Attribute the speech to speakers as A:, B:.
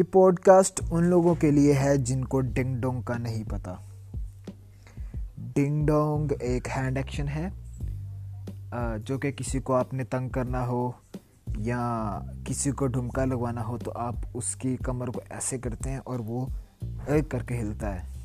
A: یہ pod cost ان لوگوں کے لیے ہے جن کو ڈنگ ڈونگ کا نہیں پتہ ڈنگ ڈونگ ایک ہینڈ ایکشن ہے جو کہ کسی کو آپ نے تنگ کرنا ہو یا کسی کو ڈھمکا لگوانا ہو تو آپ اس کی کمر کو ایسے کرتے ہیں اور وہ ایک کر کے ہلتا ہے۔